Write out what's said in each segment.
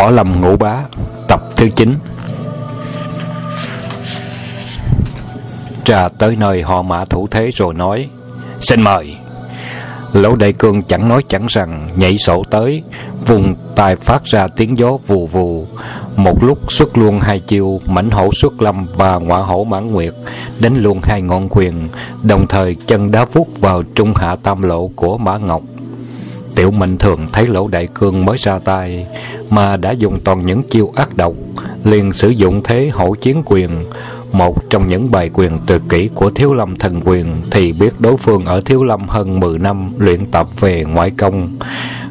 Võ Lâm Ngũ Bá, Tập thứ 9 trà tới nơi họ mã thủ thế rồi nói, Xin mời. Lỗ đại cương chẳng nói chẳng rằng, Nhảy sổ tới, Vùng tài phát ra tiếng gió vù vù. Một lúc xuất luôn hai chiêu Mảnh hổ xuất lâm và ngọa hổ mãn nguyệt, Đánh luôn hai ngọn quyền, Đồng thời chân đá vút vào trung hạ tam lộ của Mã Ngọc. Tiểu Minh thường thấy Lỗ Đại Cương mới ra tay mà đã dùng toàn những chiêu ác độc, liền sử dụng thế hổ chiến quyền. Một trong những bài quyền tuyệt kỹ của Thiếu Lâm Thần Quyền thì biết đối phương ở Thiếu Lâm hơn 10 năm luyện tập về ngoại công.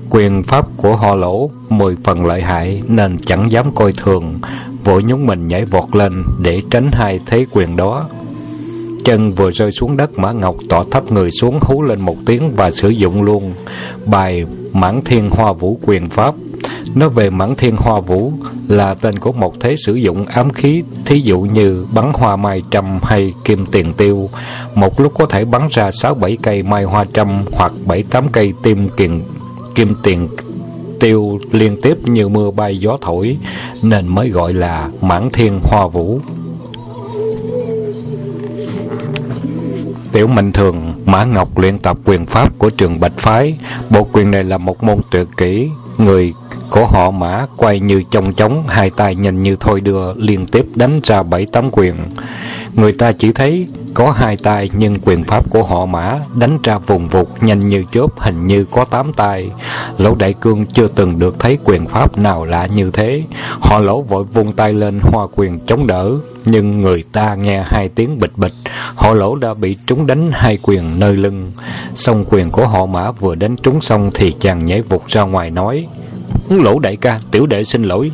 Quyền pháp của họ lỗ mười phần lợi hại nên chẳng dám coi thường, vội nhúng mình nhảy vọt lên để tránh hai thế quyền đó. Chân vừa rơi xuống đất Mã Ngọc tỏ thấp người xuống hú lên một tiếng và sử dụng luôn bài Mãn Thiên Hoa Vũ Quyền Pháp. Nói về Mãn Thiên Hoa Vũ là tên của một thế sử dụng ám khí, thí dụ như bắn hoa mai trăm hay kim tiền tiêu. Một lúc có thể bắn ra sáu bảy cây mai hoa trăm hoặc bảy tám cây tim kiền, kim tiền tiêu liên tiếp như mưa bay gió thổi, nên mới gọi là Mãn Thiên Hoa Vũ. Tiểu Minh Thường, Mã Ngọc luyện tập quyền pháp của trường Bạch Phái. Bộ quyền này là một môn tuyệt kỹ. Người của họ Mã quay như chong chóng, hai tay nhanh như thôi đưa, liên tiếp đánh ra bảy tám quyền. Người ta chỉ thấy có hai tay nhưng quyền pháp của họ Mã đánh ra vùng vụt nhanh như chớp hình như có tám tay. Lỗ Đại Cương chưa từng được thấy quyền pháp nào lạ như thế. Họ lỗ vội vung tay lên hoa quyền chống đỡ, nhưng người ta nghe hai tiếng bịch bịch, họ lỗ đã bị trúng đánh hai quyền nơi lưng. Xong quyền của họ Mã vừa đánh trúng xong thì chàng nhảy vụt ra ngoài nói: "Lỗ đại ca, tiểu đệ xin lỗi."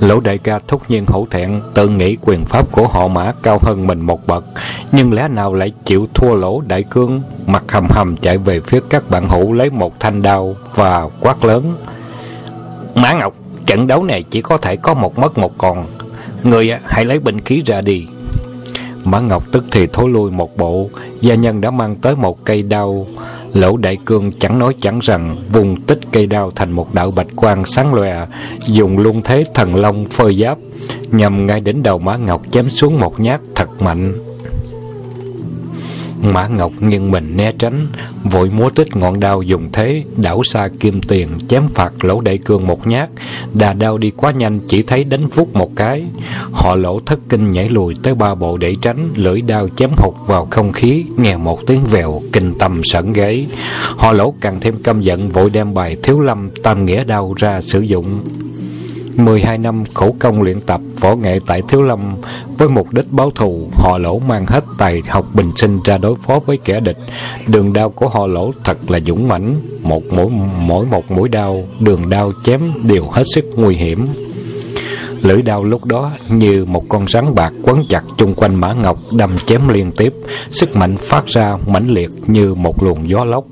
Lỗ đại ca thúc nhiên hổ thẹn, tự nghĩ quyền pháp của họ mã cao hơn mình một bậc, nhưng lẽ nào lại chịu thua lỗ đại cương, mặt hầm hầm chạy về phía các bạn hữu lấy một thanh đao và quát lớn. Mã Ngọc, trận đấu này chỉ có thể có một mất một còn, người hãy lấy binh khí ra đi. Mã Ngọc tức thì thối lui một bộ, gia nhân đã mang tới một cây đao, Lỗ đại cương chẳng nói chẳng rằng vùng tích cây đao thành một đạo bạch quang sáng lòe, dùng luôn thế thần long phơi giáp, nhằm ngay đến đầu Mã Ngọc chém xuống một nhát thật mạnh. Mã Ngọc nghiêng mình né tránh, vội múa tích ngọn đao dùng thế, đảo xa kim tiền, chém phạt lỗ đại cương một nhát. Đà đao đi quá nhanh, chỉ thấy đánh phút một cái. Họ lỗ thất kinh nhảy lùi tới ba bộ để tránh, lưỡi đao chém hụt vào không khí, nghe một tiếng vèo, kinh tâm sẩn gáy. Họ lỗ càng thêm căm giận, vội đem bài thiếu lâm tam nghĩa đao ra sử dụng. 12 năm khổ công luyện tập võ nghệ tại Thiếu Lâm với mục đích báo thù, họ lỗ mang hết tài học bình sinh ra đối phó với kẻ địch. Đường đao của họ lỗ thật là dũng mãnh, một mỗi mỗi một mũi đao, đường đao chém đều hết sức nguy hiểm. Lưỡi đao lúc đó như một con rắn bạc quấn chặt chung quanh Mã Ngọc đâm chém liên tiếp, sức mạnh phát ra mãnh liệt như một luồng gió lốc.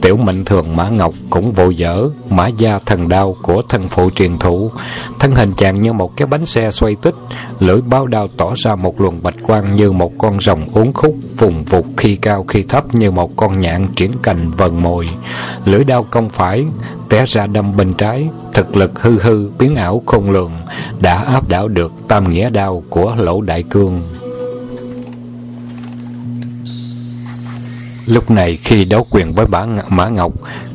Tiểu mệnh thường, Mã Ngọc cũng vội dở. Mã gia thần đao của thân phụ truyền thụ. Thân hình chàng như một cái bánh xe xoay tích Lưỡi bao đao tỏ ra một luồng bạch quang Như một con rồng uốn khúc Vùng vụt khi cao khi thấp Như một con nhạn triển cành vần mồi. Lưỡi đao công phải, Té ra đâm bên trái. Thực lực hư hư, biến ảo khôn lường, Đã áp đảo được tam nghĩa đao của lỗ đại cương. Lúc này khi đấu quyền với bả Mã Ngọc,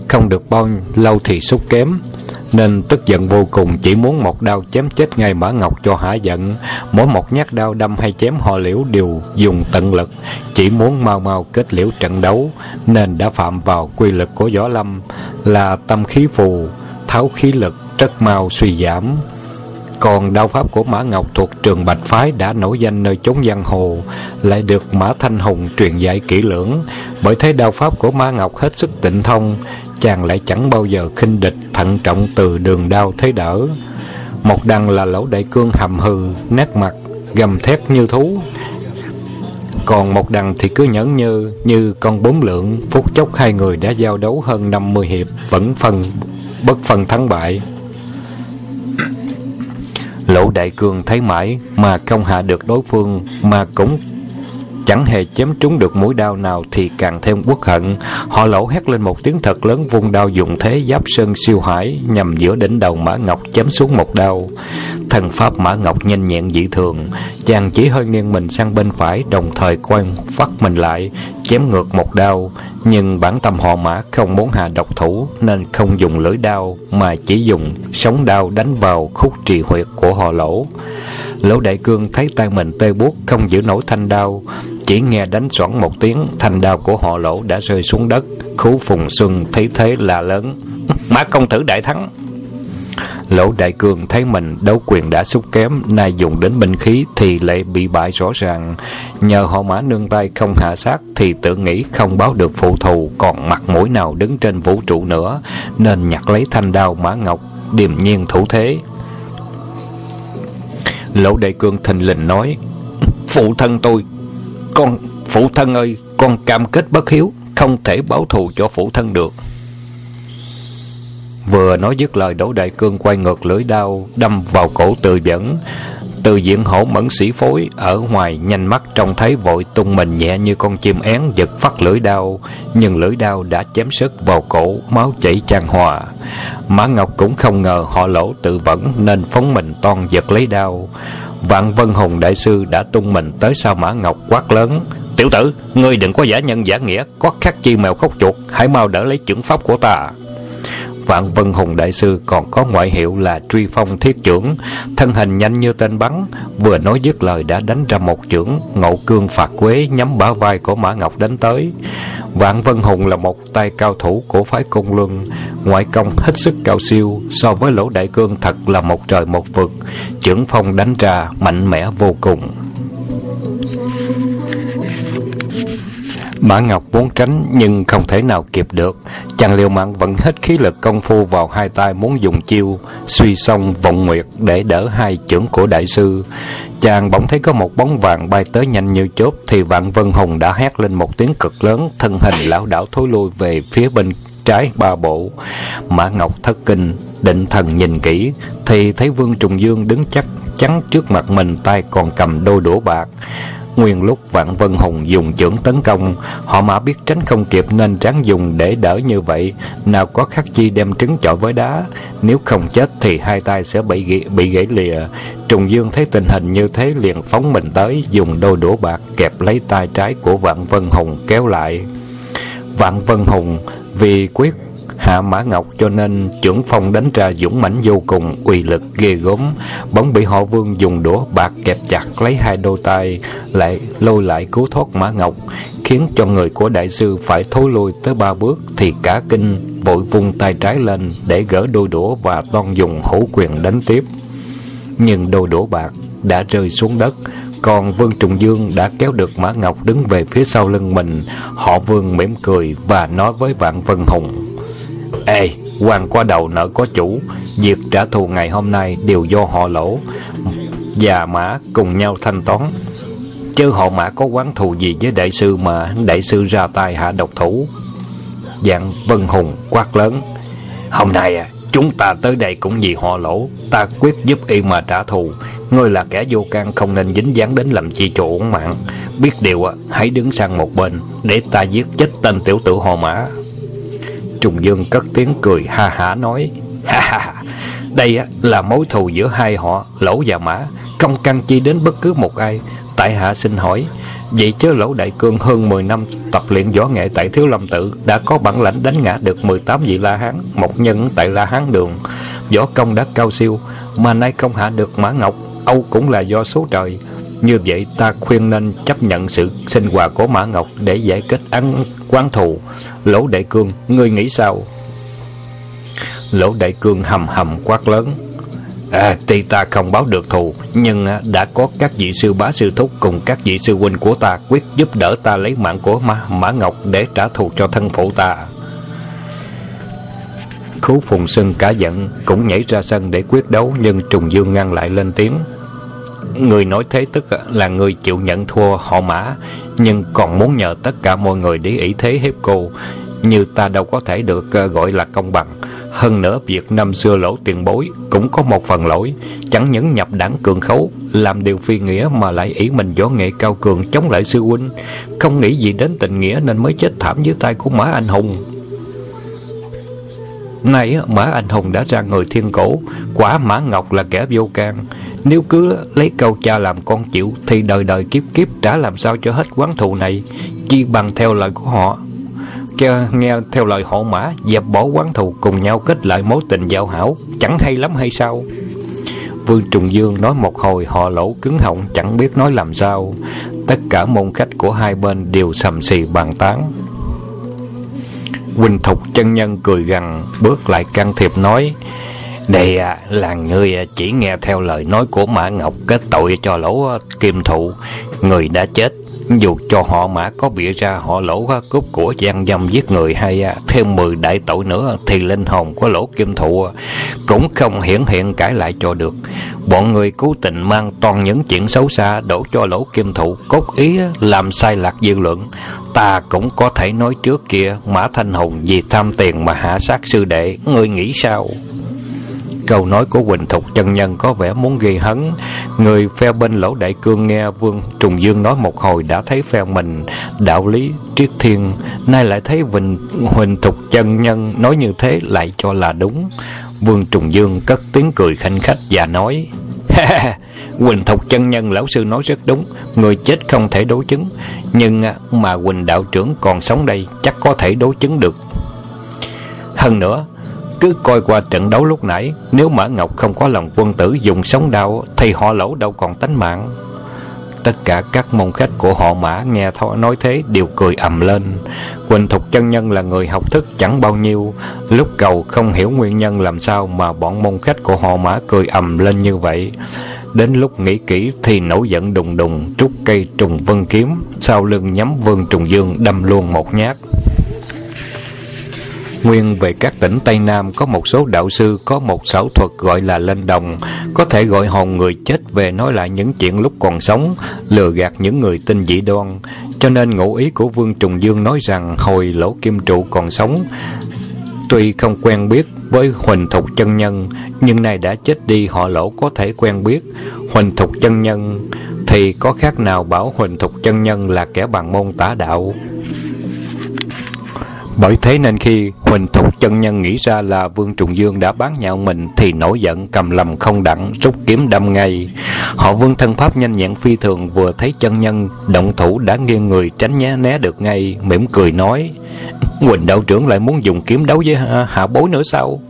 Không được bao lâu thì xúc kém, Nên tức giận vô cùng, Chỉ muốn một đao chém chết ngay Mã Ngọc cho hả giận. Mỗi một nhát đao đâm hay chém họ liễu Đều dùng tận lực, Chỉ muốn mau mau kết liễu trận đấu, Nên đã phạm vào quy lực của Võ Lâm, Là tâm khí phù, Tháo khí lực, rất mau suy giảm còn đao pháp của Mã Ngọc thuộc trường Bạch Phái đã nổi danh nơi chốn giang hồ, lại được Mã Thanh Hùng truyền dạy kỹ lưỡng. Bởi thế đao pháp của Mã Ngọc hết sức tịnh thông, chàng lại chẳng bao giờ khinh địch thận trọng từ đường đao thế đỡ. Một đằng là lỗ đại cương hầm hừ, nét mặt, gầm thét như thú. Còn một đằng thì cứ nhẫn như như con bốn lượng, phút chốc hai người đã giao đấu hơn 50 hiệp, vẫn phần bất phân thắng bại. Lỗ Đại Cương thấy mãi mà không hạ được đối phương mà cũng chẳng hề chém trúng được mũi đao nào thì càng thêm uất hận. Họ lỗ hét lên một tiếng thật lớn vung đao dùng thế giáp sơn siêu hải nhằm giữa đỉnh đầu mã ngọc chém xuống một đao thần pháp mã ngọc nhanh nhẹn dị thường. Chàng chỉ hơi nghiêng mình sang bên phải, đồng thời quay phát mình lại, chém ngược một đao. Nhưng bản tâm họ mã không muốn hạ độc thủ, nên không dùng lưỡi đao, mà chỉ dùng sống đao đánh vào khúc trì huyệt của họ lỗ. Lỗ đại cương thấy tay mình tê buốt, không giữ nổi thanh đao. Chỉ nghe đánh xoắn một tiếng, thanh đao của họ lỗ đã rơi xuống đất. Khú phùng xuân thấy thế là lớn. Mã công tử đại thắng! Lỗ Đại Cường thấy mình đấu quyền đã xúc kém, nay dùng đến binh khí thì lại bị bại rõ ràng. Nhờ họ mã nương tay không hạ sát thì tự nghĩ không báo được phụ thù, còn mặt mũi nào đứng trên vũ trụ nữa, nên nhặt lấy thanh đao mã ngọc, điềm nhiên thủ thế. Lỗ Đại Cường thình lình nói, Phụ thân tôi, con, phụ thân ơi, con cam kết bất hiếu, không thể báo thù cho phụ thân được. Vừa nói dứt lời Đỗ Đại Cương quay ngược lưỡi đao Đâm vào cổ tự dẫn Từ diện hổ mẫn sĩ phối Ở ngoài nhanh mắt trông thấy vội tung mình nhẹ như con chim én Giật phát lưỡi đao Nhưng lưỡi đao đã chém sức vào cổ Máu chảy chan hòa. Mã Ngọc cũng không ngờ họ lỗ tự vẫn Nên phóng mình toan giật lấy đao. Vạn Vân Hùng Đại Sư đã tung mình tới sau Mã Ngọc quát lớn Tiểu tử, ngươi đừng có giả nhân giả nghĩa Có khắc chi mèo khóc chuột Hãy mau đỡ lấy chưởng pháp của ta. Vạn Vân Hùng Đại Sư còn có ngoại hiệu là Truy Phong Thiết Chưởng thân hình nhanh như tên bắn, vừa nói dứt lời đã đánh ra một chưởng, ngộ cương phạt quế nhắm bả vai của Mã Ngọc đánh tới. Vạn Vân Hùng là một tay cao thủ của phái cung luân, ngoại công hết sức cao siêu, so với lỗ đại cương thật là một trời một vực, chưởng phong đánh ra mạnh mẽ vô cùng. Mã Ngọc muốn tránh nhưng không thể nào kịp được. Chàng liều mạng vẫn hết khí lực công phu vào hai tay muốn dùng chiêu, suy xong vọng nguyệt để đỡ hai chưởng của đại sư. Chàng bỗng thấy có một bóng vàng bay tới nhanh như chớp thì Vạn Vân Hùng đã hét lên một tiếng cực lớn, thân hình lão đảo thối lui về phía bên trái ba bộ. Mã Ngọc thất kinh, định thần nhìn kỹ thì thấy Vương Trùng Dương đứng chắc chắn trước mặt mình tay còn cầm đôi đũa bạc. Nguyên lúc Vạn Vân Hùng dùng chưởng tấn công, họ mã biết tránh không kịp nên ráng dùng để đỡ như vậy. Nào có khắc chi đem trứng chọi với đá, nếu không chết thì hai tay sẽ bị gãy, bị gãy lìa. Trùng Dương thấy tình hình như thế liền phóng mình tới, dùng đôi đũa bạc kẹp lấy tay trái của Vạn Vân Hùng kéo lại. Vạn Vân Hùng vì quyết hạ mã ngọc cho nên trưởng phong đánh ra dũng mãnh vô cùng, uy lực ghê gớm. Bỗng bị họ vương dùng đũa bạc kẹp chặt lấy hai đôi tay, lại lôi lại cứu thoát mã ngọc, khiến cho người của đại sư phải thối lui tới ba bước thì cả kinh vội vung tay trái lên để gỡ đôi đũa và toan dùng hổ quyền đánh tiếp. Nhưng đôi đũa bạc đã rơi xuống đất, còn Vương Trùng Dương đã kéo được Mã Ngọc đứng về phía sau lưng mình. Họ Vương mỉm cười và nói với Vạn Vân Hùng Ê, quan qua đầu nợ có chủ Việc trả thù ngày hôm nay đều do họ lỗ. Và mã cùng nhau thanh toán. Chứ họ mã có quán thù gì với đại sư mà Đại sư ra tay hạ độc thủ? Dạng Vân Hùng quát lớn. Hôm nay à, chúng ta tới đây cũng vì họ lỗ. Ta quyết giúp y mà trả thù. Ngươi là kẻ vô can không nên dính dáng đến làm chi chỗ ổn mạng. Biết điều à, hãy đứng sang một bên Để ta giết chết tên tiểu tử họ mã. Trùng Dương cất tiếng cười ha hả nói, Ha ha Đây là mối thù giữa hai họ, Lỗ và Mã. Không căn chi đến bất cứ một ai. Tại hạ xin hỏi, Vậy chứ Lỗ Đại Cương hơn 10 năm tập luyện võ nghệ tại Thiếu Lâm Tự, Đã có bản lãnh đánh ngã được 18 vị La Hán, Một nhân tại La Hán Đường. Võ công đã cao siêu, Mà nay không hạ được Mã Ngọc, Âu cũng là do số trời. Như vậy ta khuyên nên chấp nhận sự sinh hoạt của Mã Ngọc để giải kết án quán thù. Lỗ Đại Cương, ngươi nghĩ sao? Lỗ Đại Cương hầm hầm quát lớn. À, tuy ta không báo được thù, nhưng à, đã có các vị sư bá sư thúc cùng các vị sư huynh của ta quyết giúp đỡ ta lấy mạng của Mã, Mã Ngọc để trả thù cho thân phụ ta. Khú Phùng Sưng cả giận, cũng nhảy ra sân để quyết đấu, nhưng Trùng Dương ngăn lại lên tiếng. Người nói thế tức là người chịu nhận thua họ mã, Nhưng còn muốn nhờ tất cả mọi người để ý thế hiếp cô, Như ta đâu có thể được ờ, gọi là công bằng. Hơn nữa việc năm xưa lỗ tiền bối Cũng có một phần lỗi, Chẳng những nhập đảng cường khấu, Làm điều phi nghĩa mà lại ý mình võ nghệ cao cường Chống lại sư huynh. Không nghĩ gì đến tình nghĩa nên mới chết thảm dưới tay của Mã Anh Hùng. Nay Mã Anh Hùng đã ra người thiên cổ, Quả Mã Ngọc là kẻ vô can. Nếu cứ lấy câu cha làm con chịu Thì đời đời kiếp kiếp trả làm sao cho hết quán thù này. Chi bằng theo lời của họ. Nghe theo lời họ mã, dẹp bỏ quán thù cùng nhau kết lại mối tình giao hảo. Chẳng hay lắm hay sao? Vương trùng dương nói một hồi, họ lỗ cứng họng, chẳng biết nói làm sao. Tất cả môn khách của hai bên đều sầm xì bàn tán. Quỳnh Thục chân nhân cười gằn, Bước lại can thiệp nói đây à, là người à, chỉ nghe theo lời nói của Mã Ngọc Kết tội cho lỗ à, kim thụ. Người đã chết dù cho họ mã có bịa ra họ lỗ à, cướp của gian dâm giết người hay thêm 10 đại tội nữa thì linh hồn của lỗ kim thụ cũng không hiển hiện cãi lại cho được. Bọn người cố tình mang toàn những chuyện xấu xa đổ cho lỗ kim thụ cốt ý làm sai lạc dư luận. Ta cũng có thể nói trước kia mã thanh hùng vì tham tiền mà hạ sát sư đệ ngươi nghĩ sao? Câu nói của Quỳnh Thục chân nhân có vẻ muốn ghi hấn. Người phe bên lỗ đại cương nghe Vương Trùng Dương nói một hồi đã thấy phe mình. Đạo lý triết thiên, Nay lại thấy Quỳnh Huỳnh Thục chân nhân nói như thế lại cho là đúng. Vương Trùng Dương cất tiếng cười khanh khách và nói Quỳnh Thục chân nhân lão sư nói rất đúng, Người chết không thể đối chứng. Nhưng à, mà Quỳnh đạo trưởng còn sống đây Chắc có thể đối chứng được. Hơn nữa cứ coi qua trận đấu lúc nãy, Nếu Mã Ngọc không có lòng quân tử dùng sống đau Thì họ lỗ đâu còn tánh mạng. Tất cả các môn khách của họ mã nghe thọ nói thế đều cười ầm lên. Quỳnh Thục chân nhân là người học thức chẳng bao nhiêu. Lúc cầu không hiểu nguyên nhân làm sao mà bọn môn khách của họ mã cười ầm lên như vậy. Đến lúc nghĩ kỹ thì nổi giận đùng đùng Trúc cây trùng vân kiếm, Sau lưng nhắm vương trùng dương đâm luôn một nhát. Nguyên về các tỉnh Tây Nam có một số đạo sư có một xảo thuật gọi là lên đồng, có thể gọi hồn người chết về nói lại những chuyện lúc còn sống, lừa gạt những người tin dị đoan. Cho nên ngụ ý của Vương Trùng Dương nói rằng hồi lỗ kim trụ còn sống, tuy không quen biết với Huỳnh Thục chân nhân, nhưng nay đã chết đi họ lỗ có thể quen biết. Huỳnh Thục chân nhân thì có khác nào bảo Huỳnh Thục chân nhân là kẻ bằng môn tả đạo. Bởi thế nên khi Huỳnh Thục chân nhân nghĩ ra là Vương Trùng Dương đã bán nhạo mình, thì nổi giận cầm lầm không đặng, rút kiếm đâm ngay. Họ Vương thân pháp nhanh nhẹn phi thường, vừa thấy chân nhân, động thủ đã nghiêng người tránh nhá né được ngay, mỉm cười nói, Huỳnh đạo trưởng lại muốn dùng kiếm đấu với hạ bối nữa sao?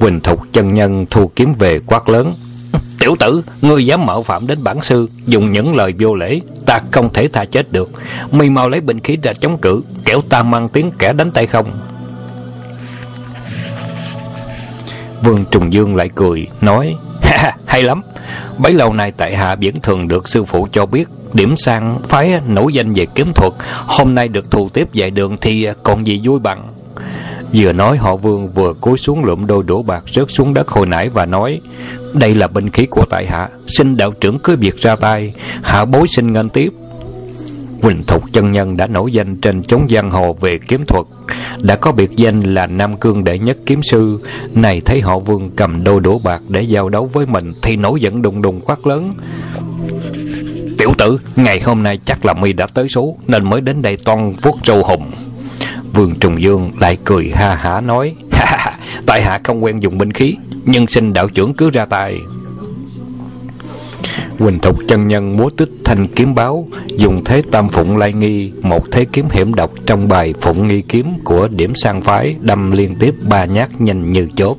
Huỳnh Thục chân nhân thu kiếm về quát lớn Tiểu tử, ngươi dám mạo phạm đến bản sư, dùng những lời vô lễ, ta không thể tha chết được. Mi mau lấy binh khí ra chống cự, kéo ta mang tiếng kẻ đánh tay không. Vương Trùng Dương lại cười, nói, ha, hay lắm. Bấy lâu nay tại hạ vẫn thường được sư phụ cho biết, điểm sang phái nổi danh về kiếm thuật, hôm nay được thù tiếp dạy đường thì còn gì vui bằng. Vừa nói họ vương vừa cúi xuống lụm đôi đũa bạc rớt xuống đất hồi nãy và nói Đây là binh khí của tại hạ Xin đạo trưởng cứ việc ra tay Hạ bối xin ngân tiếp. Quỳnh Thục chân nhân đã nổi danh trên chốn giang hồ về kiếm thuật. Đã có biệt danh là Nam Cương đệ nhất kiếm sư Này thấy họ vương cầm đôi đũa bạc để giao đấu với mình Thì nổi giận đùng đùng quát lớn. Tiểu tử, ngày hôm nay chắc là mi đã tới số Nên mới đến đây toan vuốt râu hùng Vương Trùng Dương lại cười ha hả nói ha ha, Tại hạ không quen dùng binh khí Nhưng xin đạo trưởng cứ ra tay. Quỳnh Thục chân nhân múa tích thanh kiếm báo, Dùng thế tam phụng lai nghi, Một thế kiếm hiểm độc trong bài phụng nghi kiếm Của điểm sang phái, Đâm liên tiếp ba nhát nhanh như chốt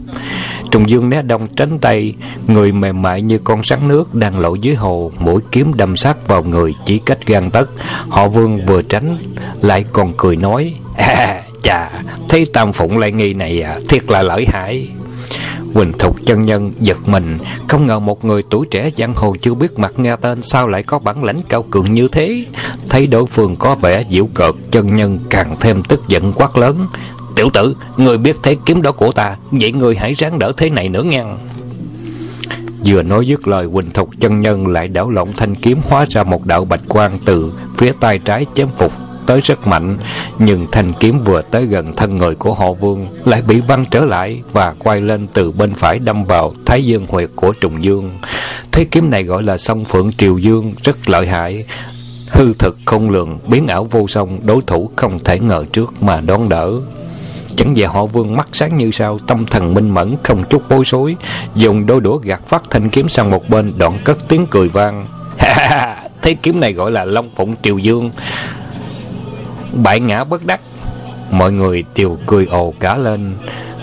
Trùng dương né đông tránh tay, Người mềm mại như con sắn nước Đang lội dưới hồ, Mũi kiếm đâm sát vào người chỉ cách gan tất Họ vương vừa tránh, Lại còn cười nói À chà Thấy tam phụng lai nghi này à Thiệt là lợi hại. Quỳnh Thục chân nhân giật mình. Không ngờ một người tuổi trẻ giang hồ chưa biết mặt nghe tên Sao lại có bản lãnh cao cường như thế. Thấy đối phương có vẻ diễu cợt Chân nhân càng thêm tức giận quát lớn. Tiểu tử, người biết thế kiếm đó của ta Vậy người hãy ráng đỡ thế này nữa nha Vừa nói dứt lời Quỳnh Thục chân nhân lại đảo lộn thanh kiếm hóa ra một đạo bạch quang từ phía tay trái chém phục tới rất mạnh, nhưng thanh kiếm vừa tới gần thân người của họ vương lại bị văng trở lại và quay lên từ bên phải đâm vào thái dương huyệt của trùng dương. Thế kiếm này gọi là song phượng triều dương, rất lợi hại. Hư thực không lường, biến ảo vô song, đối thủ không thể ngờ trước mà đón đỡ. Chẳng về họ vương mắt sáng như sao, tâm thần minh mẫn, không chút bối rối, dùng đôi đũa gạt phát thanh kiếm sang một bên, đoạn cất tiếng cười vang. Thế kiếm này gọi là long phụng triều dương bại ngã bất đắc mọi người đều cười ồ cả lên.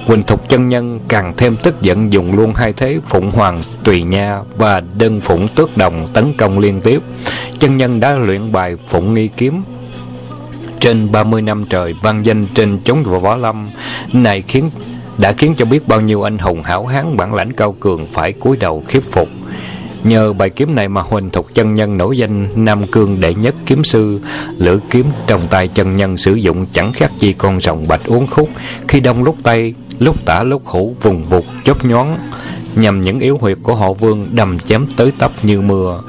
Quỳnh Thục chân nhân càng thêm tức giận dùng luôn hai thế Phụng Hoàng, Tùy Nha và Đơn Phụng Tước Đồng tấn công liên tiếp. Chân nhân đã luyện bài Phụng Nghi Kiếm. Trên 30 năm trời vang danh trên chống võ lâm này khiến đã khiến cho biết bao nhiêu anh hùng hảo hán bản lãnh cao cường phải cúi đầu khiếp phục. Nhờ bài kiếm này mà Huỳnh Thục chân nhân nổi danh Nam Cương đệ nhất kiếm sư lửa kiếm trong tay chân nhân sử dụng chẳng khác gì con rồng bạch uống khúc Khi đông lúc tay, lúc tả lúc hữu vùng vụt chớp nhón Nhằm những yếu huyệt của họ vương đầm chém tới tấp như mưa.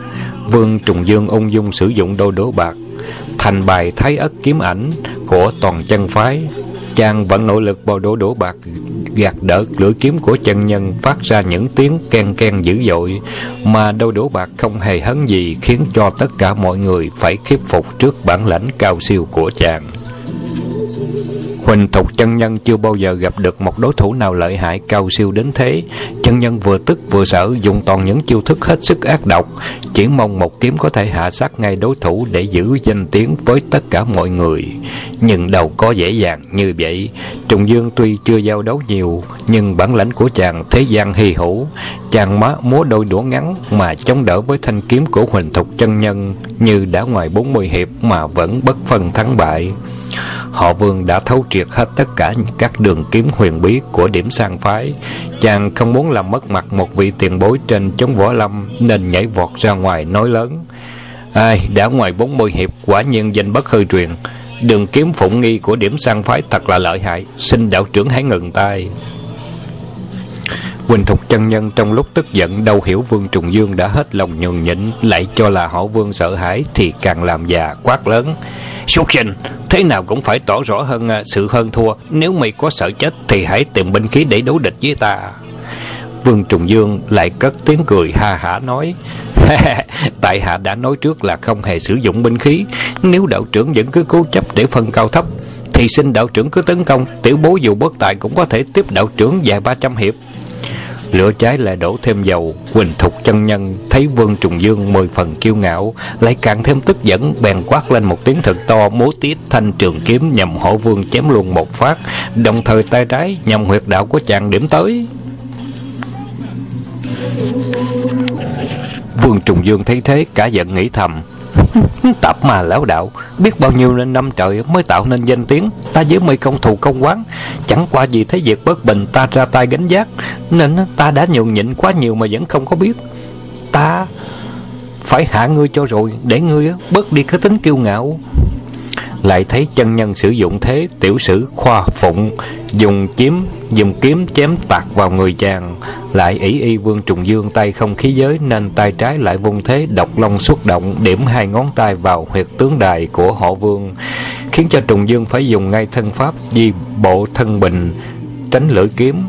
Vương Trùng Dương ung dung sử dụng đôi đũa bạc Thành bài Thái Ất kiếm ảnh của toàn chân phái chàng vẫn nội lực vào đổ đổ bạc, gạt đỡ lưỡi kiếm của chân nhân, phát ra những tiếng ken ken dữ dội, mà đôi đổ bạc không hề hấn gì, khiến cho tất cả mọi người phải khiếp phục trước bản lãnh cao siêu của chàng. Huỳnh Thục chân nhân chưa bao giờ gặp được một đối thủ nào lợi hại cao siêu đến thế. Chân nhân vừa tức vừa sợ dùng toàn những chiêu thức hết sức ác độc, chỉ mong một kiếm có thể hạ sát ngay đối thủ để giữ danh tiếng với tất cả mọi người. Nhưng đâu có dễ dàng như vậy. Trùng Dương tuy chưa giao đấu nhiều, nhưng bản lãnh của chàng thế gian hy hữu. Chàng má múa đôi đũa ngắn mà chống đỡ với thanh kiếm của Huỳnh Thục chân nhân như đã ngoài 40 hiệp mà vẫn bất phân thắng bại. Họ vương đã thấu triệt hết tất cả các đường kiếm huyền bí của điểm sang phái. Chàng không muốn làm mất mặt một vị tiền bối trên chống võ lâm nên nhảy vọt ra ngoài nói lớn. Ai, đã ngoài bốn mươi hiệp quả nhiên danh bất hư truyền. Đường kiếm phụng nghi của điểm sang phái thật là lợi hại. Xin đạo trưởng hãy ngừng tay. Quỳnh Thục chân nhân trong lúc tức giận đâu hiểu Vương Trùng Dương đã hết lòng nhường nhịn, lại cho là họ Vương sợ hãi thì càng làm già quát lớn. Xuất sinh, thế nào cũng phải tỏ rõ hơn à, sự hơn thua. Nếu mày có sợ chết thì hãy tìm binh khí để đấu địch với ta. Vương Trùng Dương lại cất tiếng cười ha hả nói Tại hạ đã nói trước là không hề sử dụng binh khí Nếu đạo trưởng vẫn cứ cố chấp để phân cao thấp Thì xin đạo trưởng cứ tấn công Tiểu bố dù bất tài cũng có thể tiếp đạo trưởng vài ba trăm hiệp Lửa cháy lại đổ thêm dầu. Quỳnh Thục chân nhân Thấy Vương Trùng Dương mười phần kiêu ngạo, Lại càng thêm tức giận, Bèn quát lên một tiếng thật to, Múa tiết thanh trường kiếm nhằm hộ vương chém luôn một phát, Đồng thời tay trái nhằm huyệt đạo của chàng điểm tới. Vương Trùng Dương thấy thế, cả giận nghĩ thầm Tập mà lão đạo, Biết bao nhiêu nên năm trời mới tạo nên danh tiếng. Ta với mây công thù công quán, Chẳng qua vì thấy việc bất bình ta ra tay gánh giác Nên ta đã nhường nhịn quá nhiều mà vẫn không có biết. Ta phải hạ ngươi cho rồi, Để ngươi bớt đi cái tính kiêu ngạo lại thấy chân nhân sử dụng thế, tiểu sử khoa phụng, dùng kiếm dùng kiếm chém tạt vào người chàng. Lại ỷ y vương trùng dương tay không khí giới, nên tay trái lại vung thế, độc long xuất động, điểm hai ngón tay vào huyệt tướng đài của họ vương, khiến cho trùng dương phải dùng ngay thân pháp di bộ thân bình, tránh lưỡi kiếm.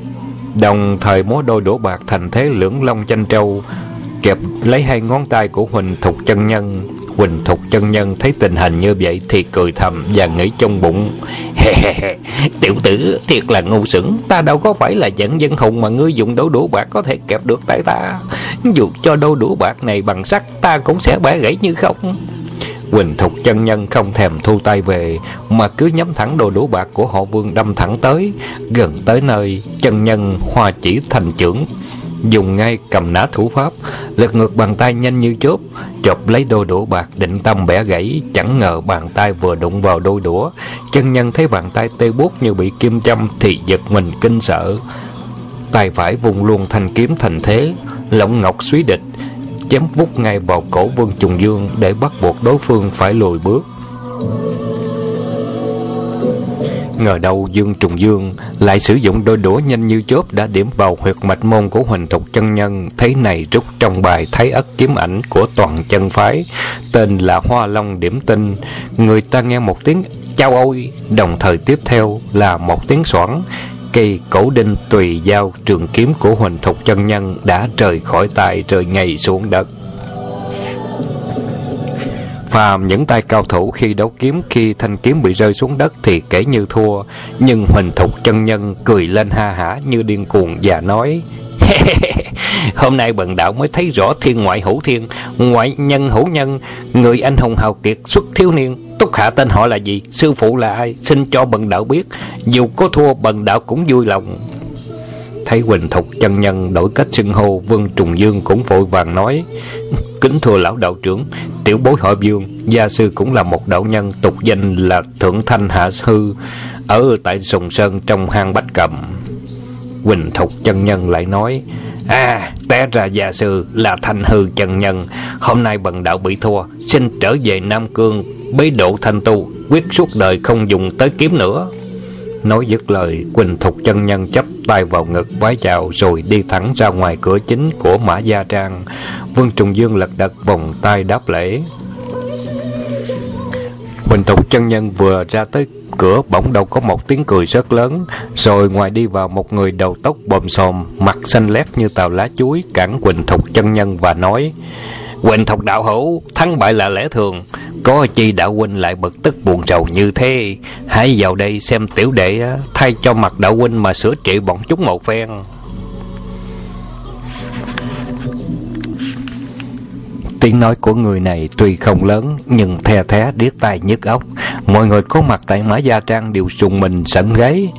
Đồng thời múa đôi đổ bạc thành thế lưỡng long chanh trâu, kẹp lấy hai ngón tay của huỳnh thục chân nhân. Quỳnh Thục chân nhân thấy tình hình như vậy thì cười thầm và nghĩ trong bụng He he he, tiểu tử thiệt là ngu xuẩn Ta đâu có phải là dẫn dân hùng mà ngươi dùng đấu đũa bạc có thể kẹp được tại ta. Dù cho đấu đũa bạc này bằng sắt ta cũng sẽ bẻ gãy như không. Quỳnh Thục chân nhân không thèm thu tay về Mà cứ nhắm thẳng đồ đũa bạc của họ vương đâm thẳng tới. Gần tới nơi chân nhân hoa chỉ thành trưởng dùng ngay cầm nã thủ pháp, lật ngược bàn tay nhanh như chớp chộp lấy đôi đũa bạc định tâm bẻ gãy, chẳng ngờ bàn tay vừa đụng vào đôi đũa, chân nhân thấy bàn tay tê buốt như bị kim châm thì giật mình kinh sợ. Tay phải vùng luôn thanh kiếm thành thế lộng ngọc suý địch, chém vút ngay vào cổ vương trùng dương để bắt buộc đối phương phải lùi bước ngờ đâu Dương Trùng Dương lại sử dụng đôi đũa nhanh như chớp đã điểm vào huyệt mạch môn của Huỳnh Thục chân nhân. Thế này rút trong bài Thái ất kiếm ảnh của toàn chân phái, tên là Hoa Long Điểm Tinh. Người ta nghe một tiếng chao ôi, đồng thời tiếp theo là một tiếng xoảng. Cây cổ đinh tùy dao trường kiếm của Huỳnh Thục chân nhân đã rời khỏi tay rời ngày xuống đất. Phàm những tay cao thủ khi đấu kiếm khi thanh kiếm bị rơi xuống đất thì kể như thua, nhưng Huỳnh Thục chân nhân cười lên ha hả như điên cuồng và nói: Hôm nay bần đạo mới thấy rõ thiên ngoại hữu thiên, ngoại nhân hữu nhân, người anh hùng hào kiệt xuất thiếu niên, túc hạ tên họ là gì, sư phụ là ai, xin cho bần đạo biết, dù có thua bần đạo cũng vui lòng. Thấy Huỳnh Thục chân nhân đổi cách xưng hô Vương Trùng Dương cũng vội vàng nói Kính thưa lão đạo trưởng Tiểu bối họ Dương Gia sư cũng là một đạo nhân tục danh là Thượng Thanh Hạ Hư Ở tại Sùng Sơn trong hang Bách Cầm. Huỳnh Thục chân nhân lại nói À, té ra gia sư là thanh hư chân nhân Hôm nay bần đạo bị thua Xin trở về Nam Cương Bế độ thanh tu Quyết suốt đời không dùng tới kiếm nữa. Nói dứt lời, Quỳnh Thục chân nhân chấp tay vào ngực, vái chào Rồi đi thẳng ra ngoài cửa chính của Mã Gia Trang. Vương Trùng Dương lật đật vòng tay đáp lễ. Quỳnh Thục chân nhân vừa ra tới cửa, bỗng đâu có một tiếng cười rất lớn, Rồi ngoài đi vào một người đầu tóc bồm xồm, Mặt xanh lét như tàu lá chuối, Cản Quỳnh Thục chân nhân và nói Quỳnh Thục đạo hữu, Thắng bại là lẽ thường. Có chi đạo huynh lại bực tức buồn rầu như thế. Hãy vào đây xem tiểu đệ Thay cho mặt đạo huynh mà sửa trị bọn chúng một phen. Tiếng nói của người này tuy không lớn, Nhưng the thé điếc tai nhức óc. Mọi người có mặt tại Mã Gia Trang đều sùng mình sẵn gáy.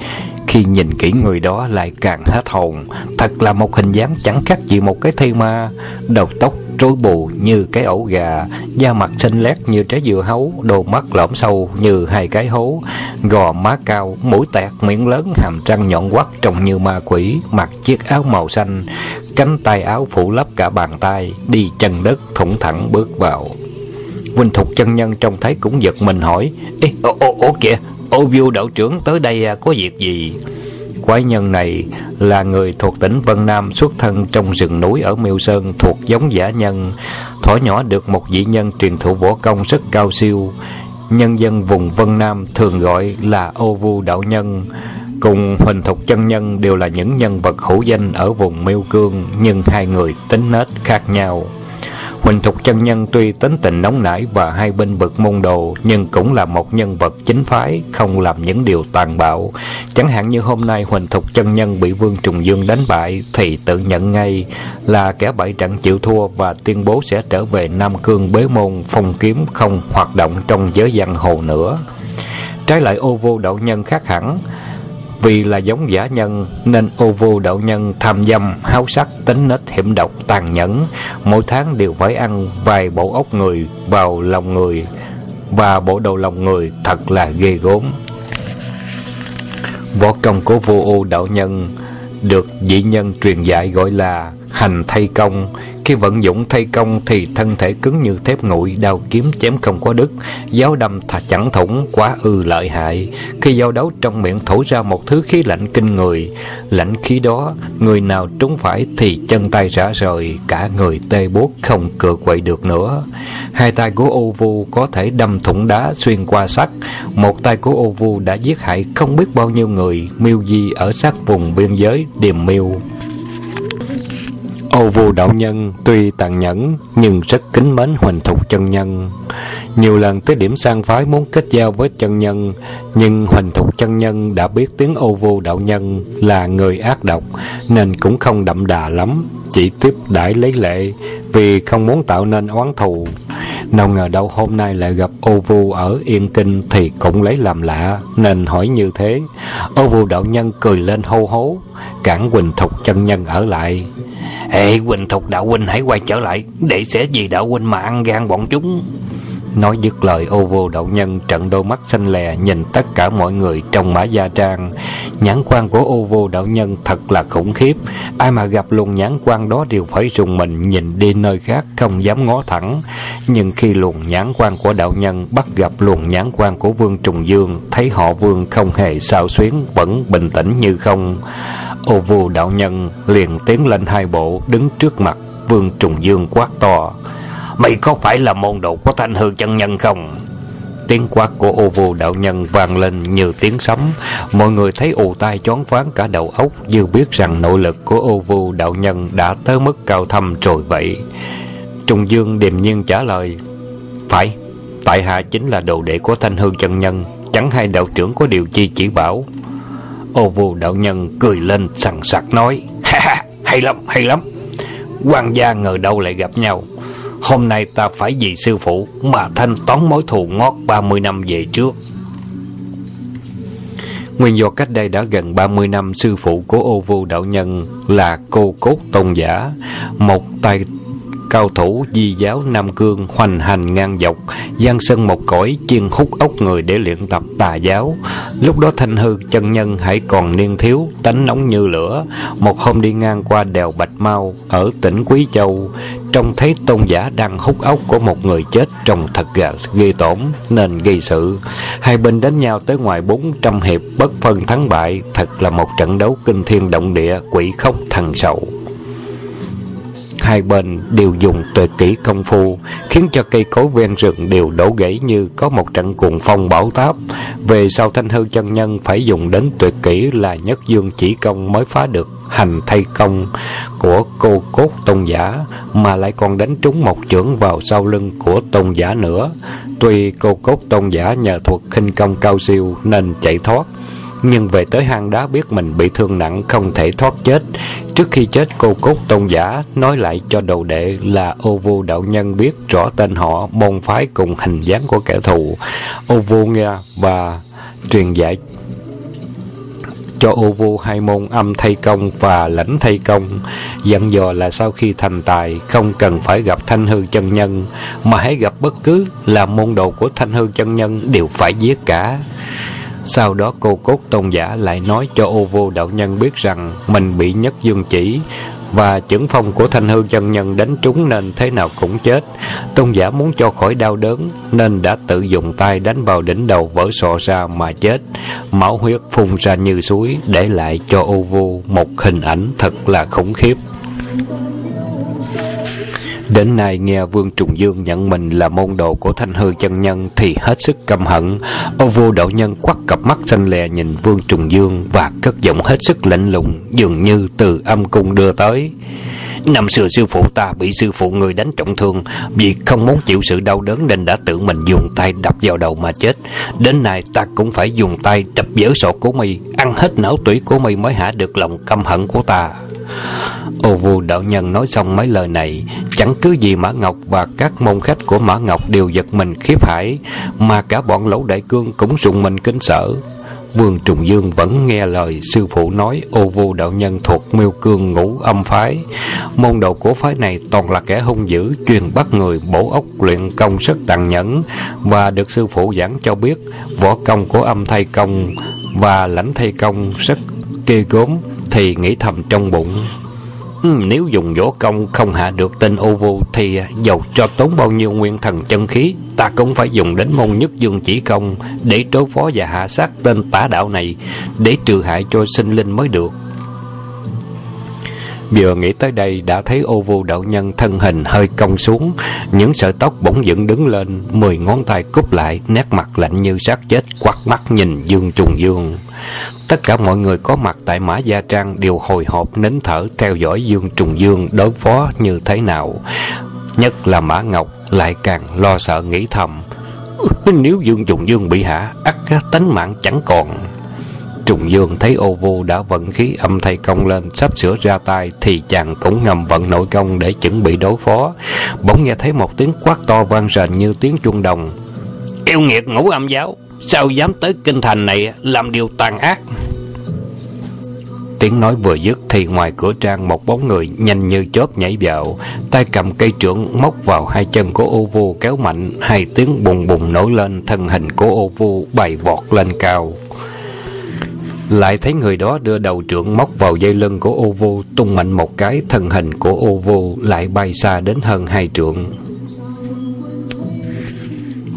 Khi nhìn kỹ người đó lại càng hết hồn Thật là một hình dáng chẳng khác gì một cái thi ma Đầu tóc rối bù như cái ổ gà, da mặt xanh lét như trái dừa hấu, đôi mắt lõm sâu như hai cái hố, gò má cao, mũi tẹt, miệng lớn, hàm răng nhọn quắt trông như ma quỷ, mặc chiếc áo màu xanh, cánh tay áo phủ lấp cả bàn tay, đi chân đất thủng thẳng bước vào. Vinh Thục chân nhân trông thấy cũng giật mình hỏi, Ê, ô, ô, ô kìa, ô Vưu đạo trưởng tới đây à, có việc gì? Quái nhân này là người thuộc tỉnh Vân Nam xuất thân trong rừng núi ở Miêu Sơn, thuộc giống giả nhân. Thỏ nhỏ được một vị nhân truyền thụ võ công rất cao siêu. Nhân dân vùng Vân Nam thường gọi là ô vu đạo nhân. Cùng Huỳnh Thục chân nhân đều là những nhân vật hữu danh ở vùng Miêu Cương, nhưng hai người tính nết khác nhau. Huỳnh Thục chân nhân tuy tính tình nóng nảy và hai bên bực môn đồ, nhưng cũng là một nhân vật chính phái, không làm những điều tàn bạo. Chẳng hạn như hôm nay Huỳnh Thục chân nhân bị Vương Trùng Dương đánh bại, thì tự nhận ngay là kẻ bại trận chịu thua và tuyên bố sẽ trở về Nam Cương bế môn phong kiếm không hoạt động trong giới giang hồ nữa. Trái lại ô vô đạo nhân khác hẳn, vì là giống giả nhân nên ô vô đạo nhân tham dâm, háo sắc, tính nết hiểm độc, tàn nhẫn. Mỗi tháng đều phải ăn vài bộ ốc người vào lòng người và bộ đầu lòng người thật là ghê gốm. Võ công của vô ô đạo nhân được dị nhân truyền dạy gọi là hành thay công khi vận dụng thay công thì thân thể cứng như thép nguội, đao kiếm chém không có đứt, giáo đâm thà chẳng thủng, quá ư lợi hại. Khi giao đấu trong miệng thổi ra một thứ khí lạnh kinh người, lạnh khí đó, người nào trúng phải thì chân tay rã rời, cả người tê buốt không cựa quậy được nữa. Hai tay của ô vu có thể đâm thủng đá xuyên qua sắt, một tay của ô vu đã giết hại không biết bao nhiêu người, miêu di ở sát vùng biên giới Điềm Miêu. Ô vu đạo nhân tuy tàn nhẫn nhưng rất kính mến huỳnh thục chân nhân. Nhiều lần tới điểm sang phái muốn kết giao với chân nhân, nhưng huỳnh thục chân nhân đã biết tiếng ô vu đạo nhân là người ác độc nên cũng không đậm đà lắm, chỉ tiếp đãi lấy lệ vì không muốn tạo nên oán thù. Nào ngờ đâu hôm nay lại gặp ô vu ở Yên Kinh thì cũng lấy làm lạ nên hỏi như thế. Ô vu đạo nhân cười lên hô hố, cản huỳnh thục chân nhân ở lại. Ê Quỳnh Thục đạo huynh hãy quay trở lại Để sẽ gì đạo huynh mà ăn gan bọn chúng Nói dứt lời ô vô đạo nhân trận đôi mắt xanh lè nhìn tất cả mọi người trong mã gia trang. Nhãn quan của ô vô đạo nhân thật là khủng khiếp. Ai mà gặp luồng nhãn quan đó đều phải rùng mình nhìn đi nơi khác không dám ngó thẳng. Nhưng khi luồng nhãn quan của đạo nhân bắt gặp luồng nhãn quan của Vương Trùng Dương, thấy họ Vương không hề sao xuyến, vẫn bình tĩnh như không. Ô vô đạo nhân liền tiến lên hai bộ đứng trước mặt Vương Trùng Dương quát to. Mày có phải là môn đồ của thanh hư chân nhân không? Tiếng quát của ô vô đạo nhân vang lên như tiếng sấm. Mọi người thấy ù tai choáng váng cả đầu óc Như biết rằng nội lực của ô vô đạo nhân đã tới mức cao thâm rồi vậy. Trùng Dương điềm nhiên trả lời Phải, tại hạ chính là đồ đệ của thanh hư chân nhân Chẳng hay đạo trưởng có điều chi chỉ bảo. Ô vô đạo nhân cười lên sằng sặc nói ha ha, hay lắm, hay lắm. Quan gia ngờ đâu lại gặp nhau. Hôm nay ta phải vì sư phụ Mà thanh toán mối thù ngót 30 năm về trước. Nguyên do cách đây đã gần 30 năm Sư phụ của ô vô đạo nhân Là cô cốt tôn giả Một tay cao thủ di giáo Nam Cương hoành hành ngang dọc, gian sân một cõi chuyên hút ốc người để luyện tập tà giáo. Lúc đó Thanh Hư chân nhân hãy còn niên thiếu, tánh nóng như lửa. Một hôm đi ngang qua đèo Bạch Mau ở tỉnh Quý Châu, trông thấy tôn giả đang hút ốc của một người chết trông thật gà ghê tổn nên gây sự. Hai bên đánh nhau tới ngoài bốn trăm hiệp bất phân thắng bại, thật là một trận đấu kinh thiên động địa, quỷ khóc thần sầu hai bên đều dùng tuyệt kỹ công phu, khiến cho cây cối ven rừng đều đổ gãy như có một trận cuồng phong bão táp. Về sau, thanh hư chân nhân phải dùng đến tuyệt kỹ là nhất dương chỉ công mới phá được hành thay công của cô cốt tôn giả, mà lại còn đánh trúng một chưởng vào sau lưng của tôn giả nữa. Tuy cô cốt tôn giả nhờ thuật khinh công cao siêu nên chạy thoát nhưng về tới hang đá biết mình bị thương nặng, không thể thoát chết. Trước khi chết, cô cốt tôn giả nói lại cho đầu đệ là ô vu đạo nhân biết rõ tên họ, môn phái cùng hình dáng của kẻ thù. Ô vu nghe và truyền dạy cho ô vu hai môn âm thay công và lãnh thay công. Dặn dò là sau khi thành tài, không cần phải gặp thanh hư chân nhân, mà hãy gặp bất cứ là môn đồ của thanh hư chân nhân đều phải giết cả sau đó cô cốt tôn giả lại nói cho ô vô đạo nhân biết rằng mình bị nhất dương chỉ và chưởng phong của thanh hư chân nhân đánh trúng nên thế nào cũng chết. Tôn giả muốn cho khỏi đau đớn nên đã tự dùng tay đánh vào đỉnh đầu vỡ sọ ra mà chết. Máu huyết phun ra như suối để lại cho ô vô một hình ảnh thật là khủng khiếp. Đến nay nghe Vương Trùng Dương nhận mình là môn đồ của Thanh Hư chân nhân thì hết sức căm hận. Ô vô đạo nhân quắt cặp mắt xanh lè nhìn Vương Trùng Dương và cất giọng hết sức lạnh lùng, dường như từ âm cung đưa tới. Năm xưa sư phụ ta bị sư phụ người đánh trọng thương Vì không muốn chịu sự đau đớn Nên đã tự mình dùng tay đập vào đầu mà chết Đến nay ta cũng phải dùng tay đập vỡ sọ của mi Ăn hết não tủy của mi mới hả được lòng căm hận của ta Ô vu đạo nhân nói xong mấy lời này Chẳng cứ gì Mã Ngọc và các môn khách của Mã Ngọc đều giật mình khiếp hải Mà cả bọn lẩu đại cương cũng rùng mình kính sợ. Vương Trùng Dương vẫn nghe lời sư phụ nói ô vô đạo nhân thuộc miêu cương ngũ âm phái. Môn đồ của phái này toàn là kẻ hung dữ, chuyên bắt người bổ ốc luyện công rất tàn nhẫn. Và được sư phụ giảng cho biết võ công của âm thay công và lãnh thay công rất kê gốm thì nghĩ thầm trong bụng. Ừ, nếu dùng võ công không hạ được tên ô Vu Thì à, dầu cho tốn bao nhiêu nguyên thần chân khí, Ta cũng phải dùng đến môn nhất dương chỉ công Để đối phó và hạ sát tên tả đạo này, Để trừ hại cho sinh linh mới được. Vừa nghĩ tới đây đã thấy ô Vu đạo nhân thân hình hơi cong xuống, Những sợi tóc bỗng dựng đứng lên, Mười ngón tay cúp lại, Nét mặt lạnh như sát chết Quắt mắt nhìn dương trùng dương. Tất cả mọi người có mặt tại Mã Gia Trang đều hồi hộp nín thở theo dõi Dương Trùng Dương đối phó như thế nào. Nhất là Mã Ngọc lại càng lo sợ nghĩ thầm. Nếu Dương Trùng Dương bị hạ, ắt tánh mạng chẳng còn. Trùng Dương thấy ô vu đã vận khí âm thay công lên sắp sửa ra tay thì chàng cũng ngầm vận nội công để chuẩn bị đối phó. Bỗng nghe thấy một tiếng quát to vang rền như tiếng chuông đồng. Yêu nghiệt ngũ âm giáo, sao dám tới kinh thành này làm điều tàn ác? Tiếng nói vừa dứt thì ngoài cửa trang một bóng người nhanh như chớp nhảy vào, tay cầm cây trượng móc vào hai chân của ô vu kéo mạnh, hai tiếng bùng bùng nổi lên, thân hình của ô vu bay vọt lên cao. Lại thấy người đó đưa đầu trượng móc vào dây lưng của ô vu, tung mạnh một cái, thân hình của ô vu lại bay xa đến hơn hai trượng.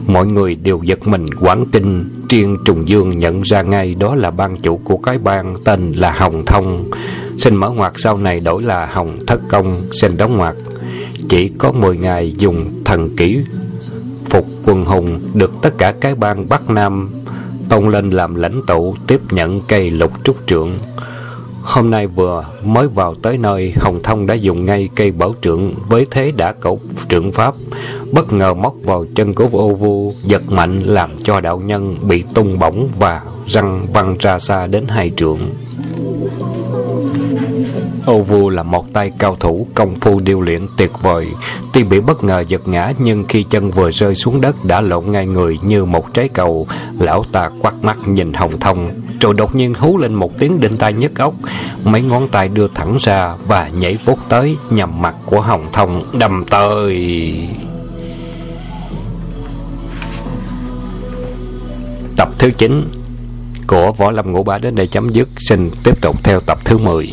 Mọi người đều giật mình quán kinh Triên Trùng Dương nhận ra ngay Đó là ban chủ của cái bang Tên là Hồng Thông. Xin mở ngoặt sau này đổi là Hồng Thất Công, Xin đóng ngoặt Chỉ có 10 ngày dùng thần kỹ Phục quần hùng Được tất cả cái bang Bắc Nam Tông lên làm lãnh tụ Tiếp nhận cây lục trúc trượng Hôm nay vừa mới vào tới nơi Hồng Thông đã dùng ngay cây bảo trượng Với thế đã cẩu trượng pháp Bất ngờ móc vào chân của ô vu Giật mạnh làm cho đạo nhân Bị tung bổng và răng văng ra xa đến hai trượng Ô Vu là một tay cao thủ công phu điêu luyện tuyệt vời. Tuy bị bất ngờ giật ngã nhưng khi chân vừa rơi xuống đất đã lộn ngay người như một trái cầu. Lão ta quắt mắt nhìn Hồng Thông, rồi đột nhiên hú lên một tiếng đinh tai nhức óc. Mấy ngón tay đưa thẳng ra và nhảy vút tới, nhằm mặt của Hồng Thông đầm tới. Tập thứ 9 của Võ Lâm Ngũ ba đến đây chấm dứt. Xin tiếp tục theo tập thứ 10.